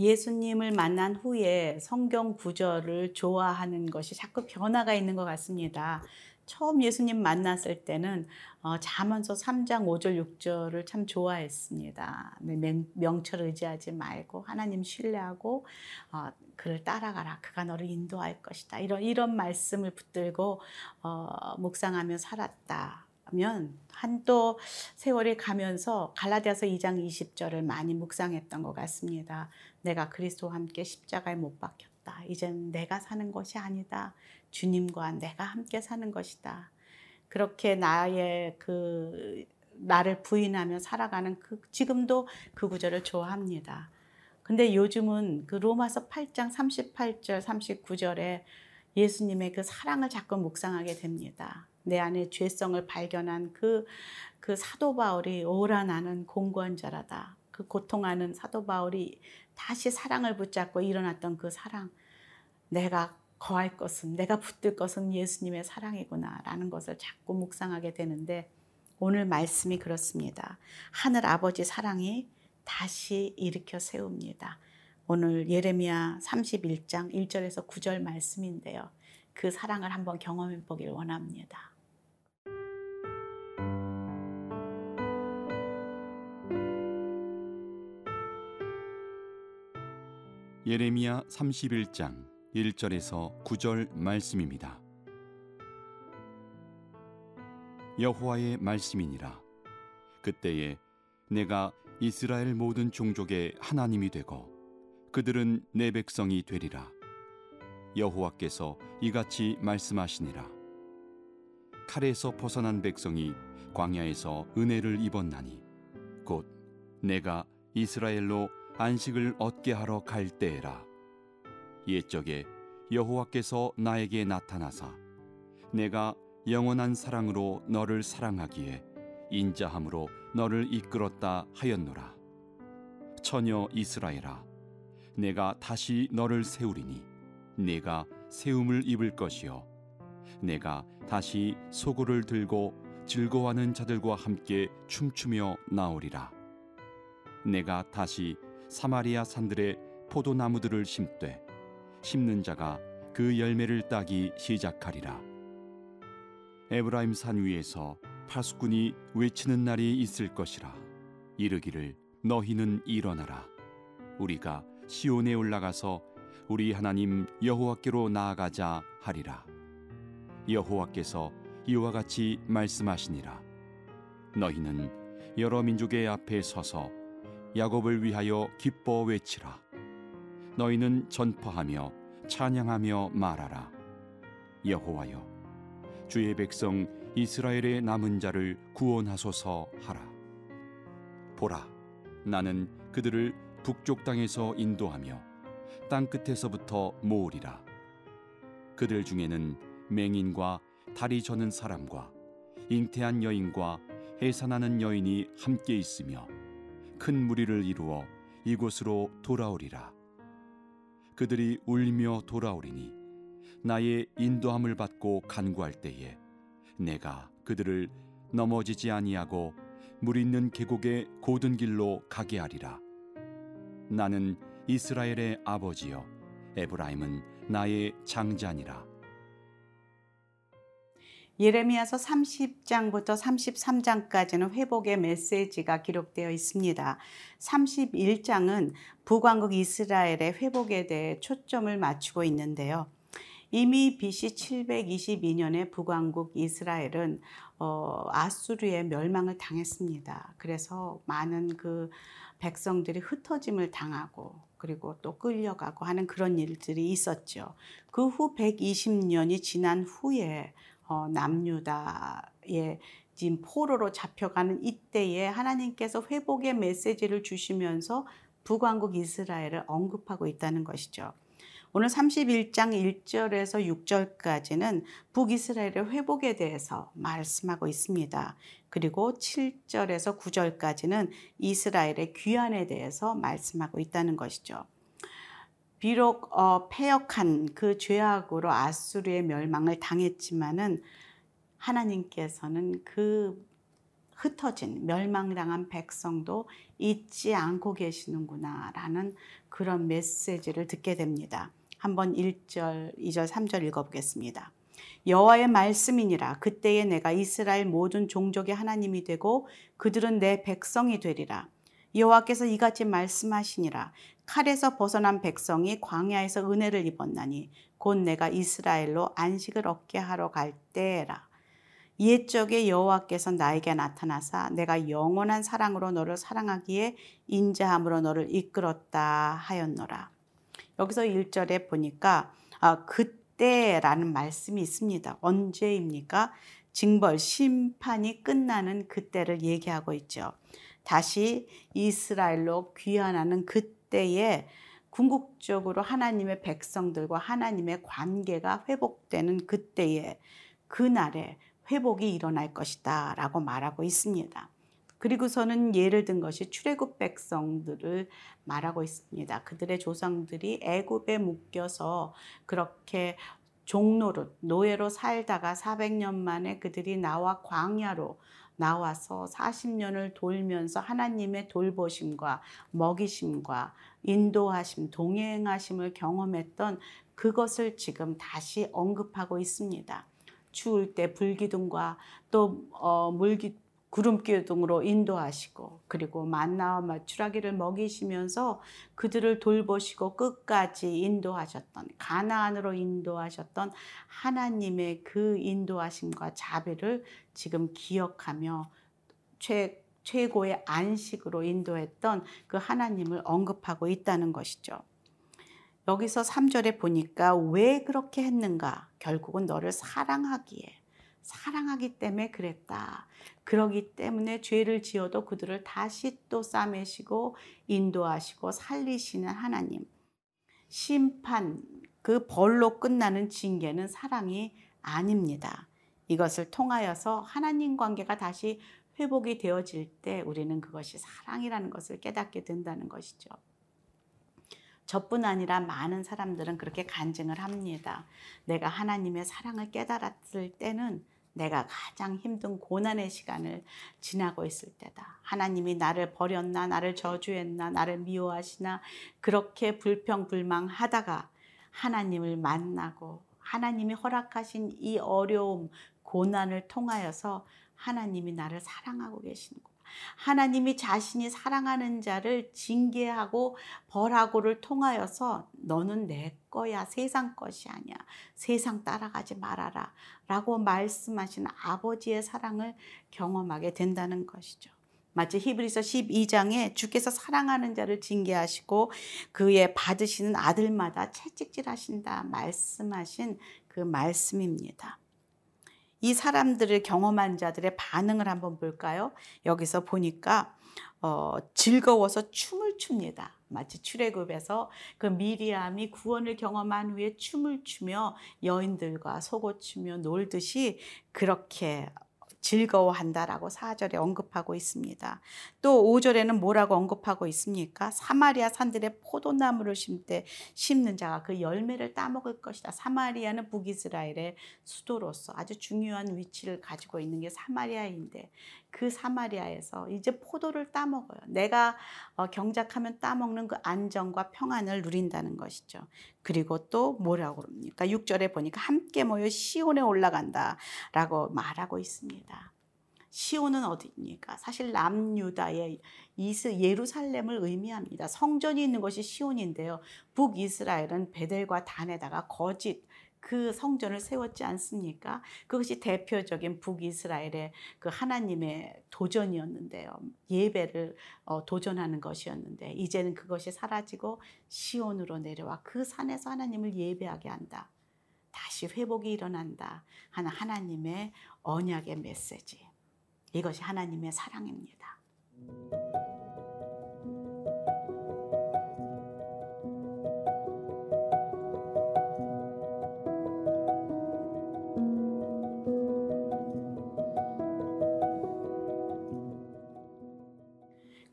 예수님을 만난 후에 성경 구절을 좋아하는 것이 자꾸 변화가 있는 것 같습니다. 처음 예수님 만났을 때는 어, 잠언서 3장 5절 6절을 참 좋아했습니다. 네, 명, 명철 의지하지 말고 하나님 신뢰하고 어, 그를 따라가라. 그가 너를 인도할 것이다. 이런 이런 말씀을 붙들고 어, 묵상하며 살았다. 면 한 또 세월이 가면서 갈라디아서 2장 20절을 많이 묵상했던 것 같습니다. 내가 그리스도와 함께 십자가에 못 박혔다. 이젠 내가 사는 것이 아니다. 주님과 내가 함께 사는 것이다. 그렇게 나의 그 나를 부인하며 살아가는 그 지금도 그 구절을 좋아합니다. 근데 요즘은 그 로마서 8장 38절 39절에 예수님의 그 사랑을 자꾸 묵상하게 됩니다. 내 안에 죄성을 발견한 그, 그 사도 바울이 오라 나는 공고한 자라다. 그 고통하는 사도 바울이 다시 사랑을 붙잡고 일어났던 그 사랑. 내가 거할 것은, 내가 붙들 것은 예수님의 사랑이구나. 라는 것을 자꾸 묵상하게 되는데 오늘 말씀이 그렇습니다. 하늘 아버지 사랑이 다시 일으켜 세웁니다. 오늘 예레미야 31장 1절에서 9절 말씀인데요. 그 사랑을 한번 경험해 보길 원합니다. 예레미야 31장 1절에서 9절 말씀입니다. 여호와의 말씀이니라. 그때에 내가 이스라엘 모든 종족의 하나님이 되고 그들은 내 백성이 되리라. 여호와께서 이같이 말씀하시니라. 칼에서 벗어난 백성이 광야에서 은혜를 입었나니 곧 내가 이스라엘로 안식을 얻게 하러 갈 때에라. 옛적에 여호와께서 나에게 나타나사 내가 영원한 사랑으로 너를 사랑하기에 인자함으로 너를 이끌었다 하였노라. 처녀 이스라엘아 내가 다시 너를 세우리니 내가 세움을 입을 것이요. 내가 다시 소고를 들고 즐거워하는 자들과 함께 춤추며 나오리라. 내가 다시 사마리아 산들의 포도나무들을 심되 심는 자가 그 열매를 따기 시작하리라. 에브라임 산 위에서 파수꾼이 외치는 날이 있을 것이라. 이르기를 너희는 일어나라. 우리가 시온에 올라가서 우리 하나님 여호와께로 나아가자 하리라. 여호와께서 이와 같이 말씀하시니라. 너희는 여러 민족의 앞에 서서 야곱을 위하여 기뻐 외치라. 너희는 전파하며 찬양하며 말하라. 여호와여 주의 백성 이스라엘의 남은 자를 구원하소서 하라. 보라 나는 그들을 북쪽 땅에서 인도하며 땅 끝에서부터 모으리라. 그들 중에는 맹인과 다리 저는 사람과 잉태한 여인과 해산하는 여인이 함께 있으며 큰 무리를 이루어 이곳으로 돌아오리라. 그들이 울며 돌아오리니 나의 인도함을 받고 간구할 때에 내가 그들을 넘어지지 아니하고 물 있는 계곡의 고든 길로 가게 하리라. 나는 이스라엘의 아버지여 에브라임은 나의 장자니라. 예레미야서 30장부터 33장까지는 회복의 메시지가 기록되어 있습니다. 31장은 북왕국 이스라엘의 회복에 대해 초점을 맞추고 있는데요. 이미 BC 722년에 북왕국 이스라엘은 어, 아수르의 멸망을 당했습니다. 그래서 많은 그 백성들이 흩어짐을 당하고 그리고 또 끌려가고 하는 그런 일들이 있었죠. 그 후 120년이 지난 후에 어, 남유다의 지금 포로로 잡혀가는 이때에 하나님께서 회복의 메시지를 주시면서 북왕국 이스라엘을 언급하고 있다는 것이죠. 오늘 31장 1절에서 6절까지는 북이스라엘의 회복에 대해서 말씀하고 있습니다. 그리고 7절에서 9절까지는 이스라엘의 귀환에 대해서 말씀하고 있다는 것이죠. 비록 어, 패역한 그 죄악으로 아수르의 멸망을 당했지만은 하나님께서는 그 흩어진 멸망당한 백성도 잊지 않고 계시는구나라는 그런 메시지를 듣게 됩니다. 한번 1절, 2절, 3절 읽어보겠습니다. 여호와의 말씀이니라 그때에 내가 이스라엘 모든 종족의 하나님이 되고 그들은 내 백성이 되리라. 여호와께서 이같이 말씀하시니라 칼에서 벗어난 백성이 광야에서 은혜를 입었나니 곧 내가 이스라엘로 안식을 얻게 하러 갈 때라. 옛적에 여호와께서 나에게 나타나사 내가 영원한 사랑으로 너를 사랑하기에 인자함으로 너를 이끌었다 하였노라. 여기서 1절에 보니까 아, 그때라는 말씀이 있습니다. 언제입니까? 징벌 심판이 끝나는 그때를 얘기하고 있죠. 다시 이스라엘로 귀환하는 그때에 궁극적으로 하나님의 백성들과 하나님의 관계가 회복되는 그때에 그날에 회복이 일어날 것이다 라고 말하고 있습니다. 그리고서는 예를 든 것이 출애굽 백성들을 말하고 있습니다. 그들의 조상들이 애굽에 묶여서 그렇게 종로로 노예로 살다가 400년 만에 그들이 나와 광야로 나와서 40년을 돌면서 하나님의 돌보심과 먹이심과 인도하심, 동행하심을 경험했던 그것을 지금 다시 언급하고 있습니다. 추울 때 불기둥과 또 어, 물기 구름 기둥으로 인도하시고 그리고 만나와 마추라기를 먹이시면서 그들을 돌보시고 끝까지 인도하셨던 가나안으로 인도하셨던 하나님의 그 인도하심과 자비를 지금 기억하며 최 최고의 안식으로 인도했던 그 하나님을 언급하고 있다는 것이죠. 여기서 3절에 보니까 왜 그렇게 했는가? 결국은 너를 사랑하기에 사랑하기 때문에 그랬다. 그러기 때문에 죄를 지어도 그들을 다시 또 싸매시고 인도하시고 살리시는 하나님. 심판, 그 벌로 끝나는 징계는 사랑이 아닙니다. 이것을 통하여서 하나님 관계가 다시 회복이 되어질 때 우리는 그것이 사랑이라는 것을 깨닫게 된다는 것이죠. 저뿐 아니라 많은 사람들은 그렇게 간증을 합니다. 내가 하나님의 사랑을 깨달았을 때는 내가 가장 힘든 고난의 시간을 지나고 있을 때다. 하나님이 나를 버렸나, 나를 저주했나, 나를 미워하시나, 그렇게 불평불망하다가 하나님을 만나고 하나님이 허락하신 이 어려움, 고난을 통하여서 하나님이 나를 사랑하고 계시는 거. 하나님이 자신이 사랑하는 자를 징계하고 벌하고를 통하여서 너는 내 거야. 세상 것이 아니야. 세상 따라가지 말아라. 라고 말씀하신 아버지의 사랑을 경험하게 된다는 것이죠. 마치 히브리서 12장에 주께서 사랑하는 자를 징계하시고 그의 받으시는 아들마다 채찍질하신다 말씀하신 그 말씀입니다. 이 사람들을 경험한 자들의 반응을 한번 볼까요? 여기서 보니까 어, 즐거워서 춤을 춥니다. 마치 출애굽에서 그 미리암이 구원을 경험한 후에 춤을 추며 여인들과 속옷추며 놀듯이 그렇게 즐거워한다라고 4절에 언급하고 있습니다. 또 5절에는 뭐라고 언급하고 있습니까? 사마리아 산들의 포도나무를 심때 심는 자가 그 열매를 따먹을 것이다. 사마리아는 북이스라엘의 수도로서 아주 중요한 위치를 가지고 있는 게 사마리아인데 그 사마리아에서 이제 포도를 따먹어요. 내가 어, 경작하면 따먹는 그 안정과 평안을 누린다는 것이죠. 그리고 또 뭐라고 그럽니까? 6절에 보니까 함께 모여 시온에 올라간다 라고 말하고 있습니다. 시온은 어디입니까? 사실 남유다의 이스 예루살렘을 의미합니다. 성전이 있는 것이 시온인데요. 북이스라엘은 베델과 단에다가 거짓 그 성전을 세웠지 않습니까? 그것이 대표적인 북이스라엘의 그 하나님의 도전이었는데요. 예배를 어, 도전하는 것이었는데 이제는 그것이 사라지고 시온으로 내려와 그 산에서 하나님을 예배하게 한다. 다시 회복이 일어난다 하는 하나님의 언약의 메시지. 이것이 하나님의 사랑입니다.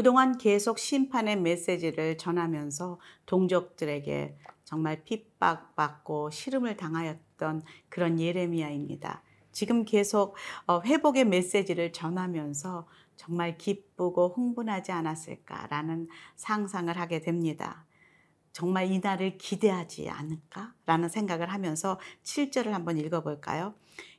그동안 계속 심판의 메시지를 전하면서 동족들에게 정말 핍박받고 시름을 당하였던 그런 예레미야입니다. 지금 계속 어, 회복의 메시지를 전하면서 정말 기쁘고 흥분하지 않았을까라는 상상을 하게 됩니다. 정말 이날을 기대하지 않을까라는 생각을 하면서 7절을 한번 읽어볼까요?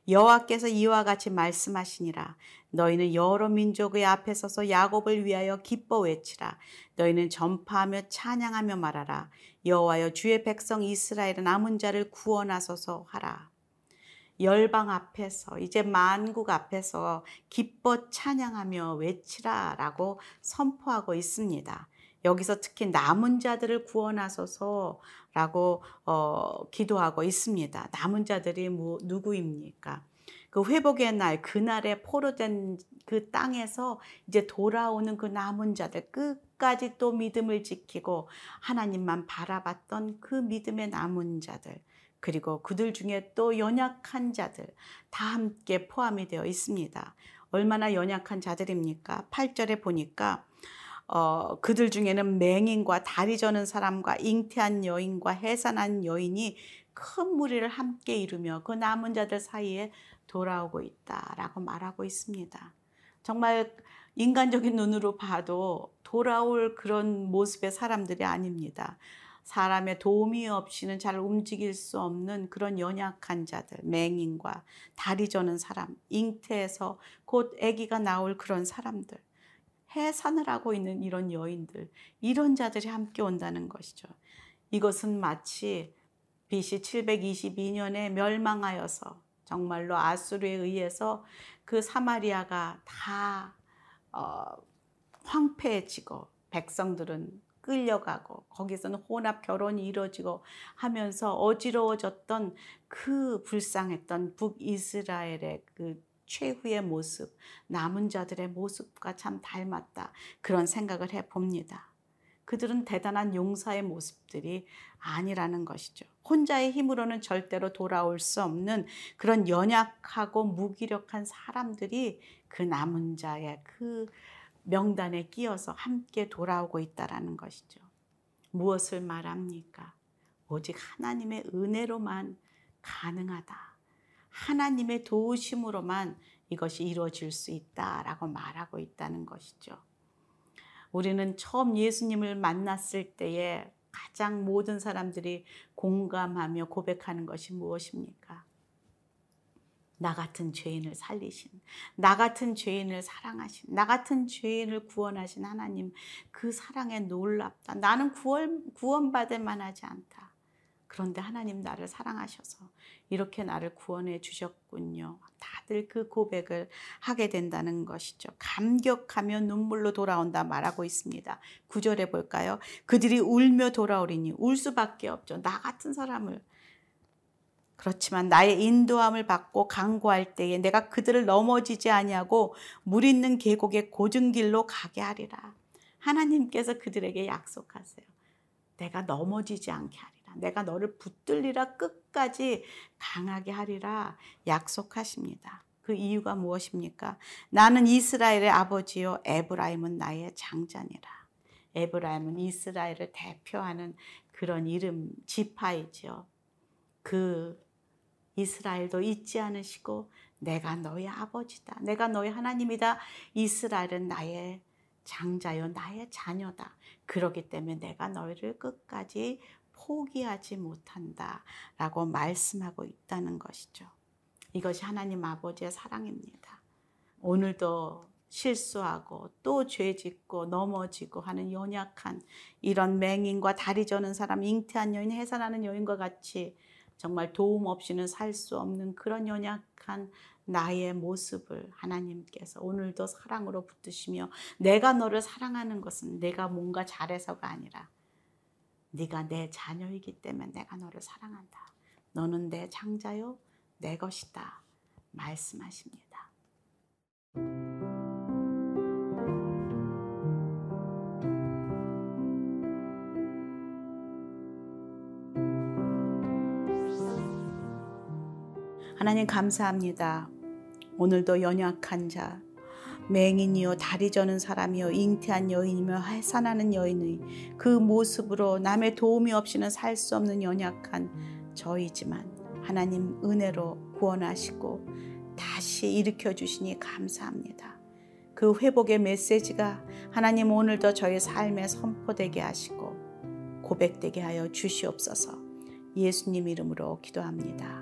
여호와께서 이와 같이 말씀하시니라 너희는 여러 민족의 앞에 서서 야곱을 위하여 기뻐 외치라 너희는 전파하며 찬양하며 말하라 여호와여 주의 백성 이스라엘은 남은 자를 구원하소서 하라 열방 앞에서 이제 만국 앞에서 기뻐 찬양하며 외치라라고 선포하고 있습니다. 여기서 특히 남은 자들을 구원하소서라고 어, 기도하고 있습니다. 남은 자들이 뭐 누구입니까? 그 회복의 날, 그날에 포로된 그 땅에서 이제 돌아오는 그 남은 자들 끝까지 또 믿음을 지키고 하나님만 바라봤던 그 믿음의 남은 자들 그리고 그들 중에 또 연약한 자들 다 함께 포함이 되어 있습니다. 얼마나 연약한 자들입니까? 8절에 보니까 어, 그들 중에는 맹인과 다리 저는 사람과 잉태한 여인과 해산한 여인이 큰 무리를 함께 이루며 그 남은 자들 사이에 돌아오고 있다라고 말하고 있습니다. 정말 인간적인 눈으로 봐도 돌아올 그런 모습의 사람들이 아닙니다. 사람의 도움이 없이는 잘 움직일 수 없는 그런 연약한 자들, 맹인과 다리 저는 사람, 잉태에서 곧 아기가 나올 그런 사람들. 해산을 하고 있는 이런 여인들, 이런 자들이 함께 온다는 것이죠. 이것은 마치 BC 722년에 멸망하여서 정말로 아수르에 의해서 그 사마리아가 다 어, 황폐해지고 백성들은 끌려가고 거기서는 혼합 결혼이 이루어지고 하면서 어지러워졌던 그 불쌍했던 북이스라엘의 그 최후의 모습, 남은 자들의 모습과 참 닮았다. 그런 생각을 해 봅니다. 그들은 대단한 용사의 모습들이 아니라는 것이죠. 혼자의 힘으로는 절대로 돌아올 수 없는 그런 연약하고 무기력한 사람들이 그 남은 자의 그 명단에 끼어서 함께 돌아오고 있다라는 것이죠. 무엇을 말합니까? 오직 하나님의 은혜로만 가능하다. 하나님의 도우심으로만 이것이 이루어질 수 있다라고 말하고 있다는 것이죠. 우리는 처음 예수님을 만났을 때에 가장 모든 사람들이 공감하며 고백하는 것이 무엇입니까? 나 같은 죄인을 살리신, 나 같은 죄인을 사랑하신, 나 같은 죄인을 구원하신 하나님, 그 사랑에 놀랍다. 나는 구원, 구원받을 만하지 않다. 그런데 하나님 나를 사랑하셔서 이렇게 나를 구원해 주셨군요. 다들 그 고백을 하게 된다는 것이죠. 감격하며 눈물로 돌아온다 말하고 있습니다. 구절해 볼까요? 그들이 울며 돌아오리니 울 수밖에 없죠. 나 같은 사람을 그렇지만 나의 인도함을 받고 강구할 때에 내가 그들을 넘어지지 아니하고 물 있는 계곡의 고증 길로 가게 하리라. 하나님께서 그들에게 약속하세요. 내가 넘어지지 않게 하리라. 내가 너를 붙들리라 끝까지 강하게 하리라 약속하십니다. 그 이유가 무엇입니까? 나는 이스라엘의 아버지요 에브라임은 나의 장자니라. 에브라임은 이스라엘을 대표하는 그런 이름 지파이죠. 그 이스라엘도 잊지 않으시고 내가 너의 아버지다. 내가 너의 하나님이다. 이스라엘은 나의 장자요 나의 자녀다. 그렇기 때문에 내가 너희를 끝까지 포기하지 못한다 라고 말씀하고 있다는 것이죠. 이것이 하나님 아버지의 사랑입니다. 오늘도 실수하고 또 죄 짓고 넘어지고 하는 연약한 이런 맹인과 다리 저는 사람, 잉태한 여인, 해산하는 여인과 같이 정말 도움 없이는 살 수 없는 그런 연약한 나의 모습을 하나님께서 오늘도 사랑으로 붙드시며 내가 너를 사랑하는 것은 내가 뭔가 잘해서가 아니라 네가 내 자녀이기 때문에 내가 너를 사랑한다. 너는 내 장자요, 내 것이다. 말씀하십니다. 하나님 감사합니다. 오늘도 연약한 자, 맹인이요 다리 저는 사람이요 잉태한 여인이며 해산하는 여인의 그 모습으로 남의 도움이 없이는 살 수 없는 연약한 저이지만 하나님 은혜로 구원하시고 다시 일으켜 주시니 감사합니다. 그 회복의 메시지가 하나님 오늘도 저희 삶에 선포되게 하시고 고백되게 하여 주시옵소서. 예수님 이름으로 기도합니다.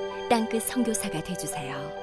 땅끝 선교사가 되주세요.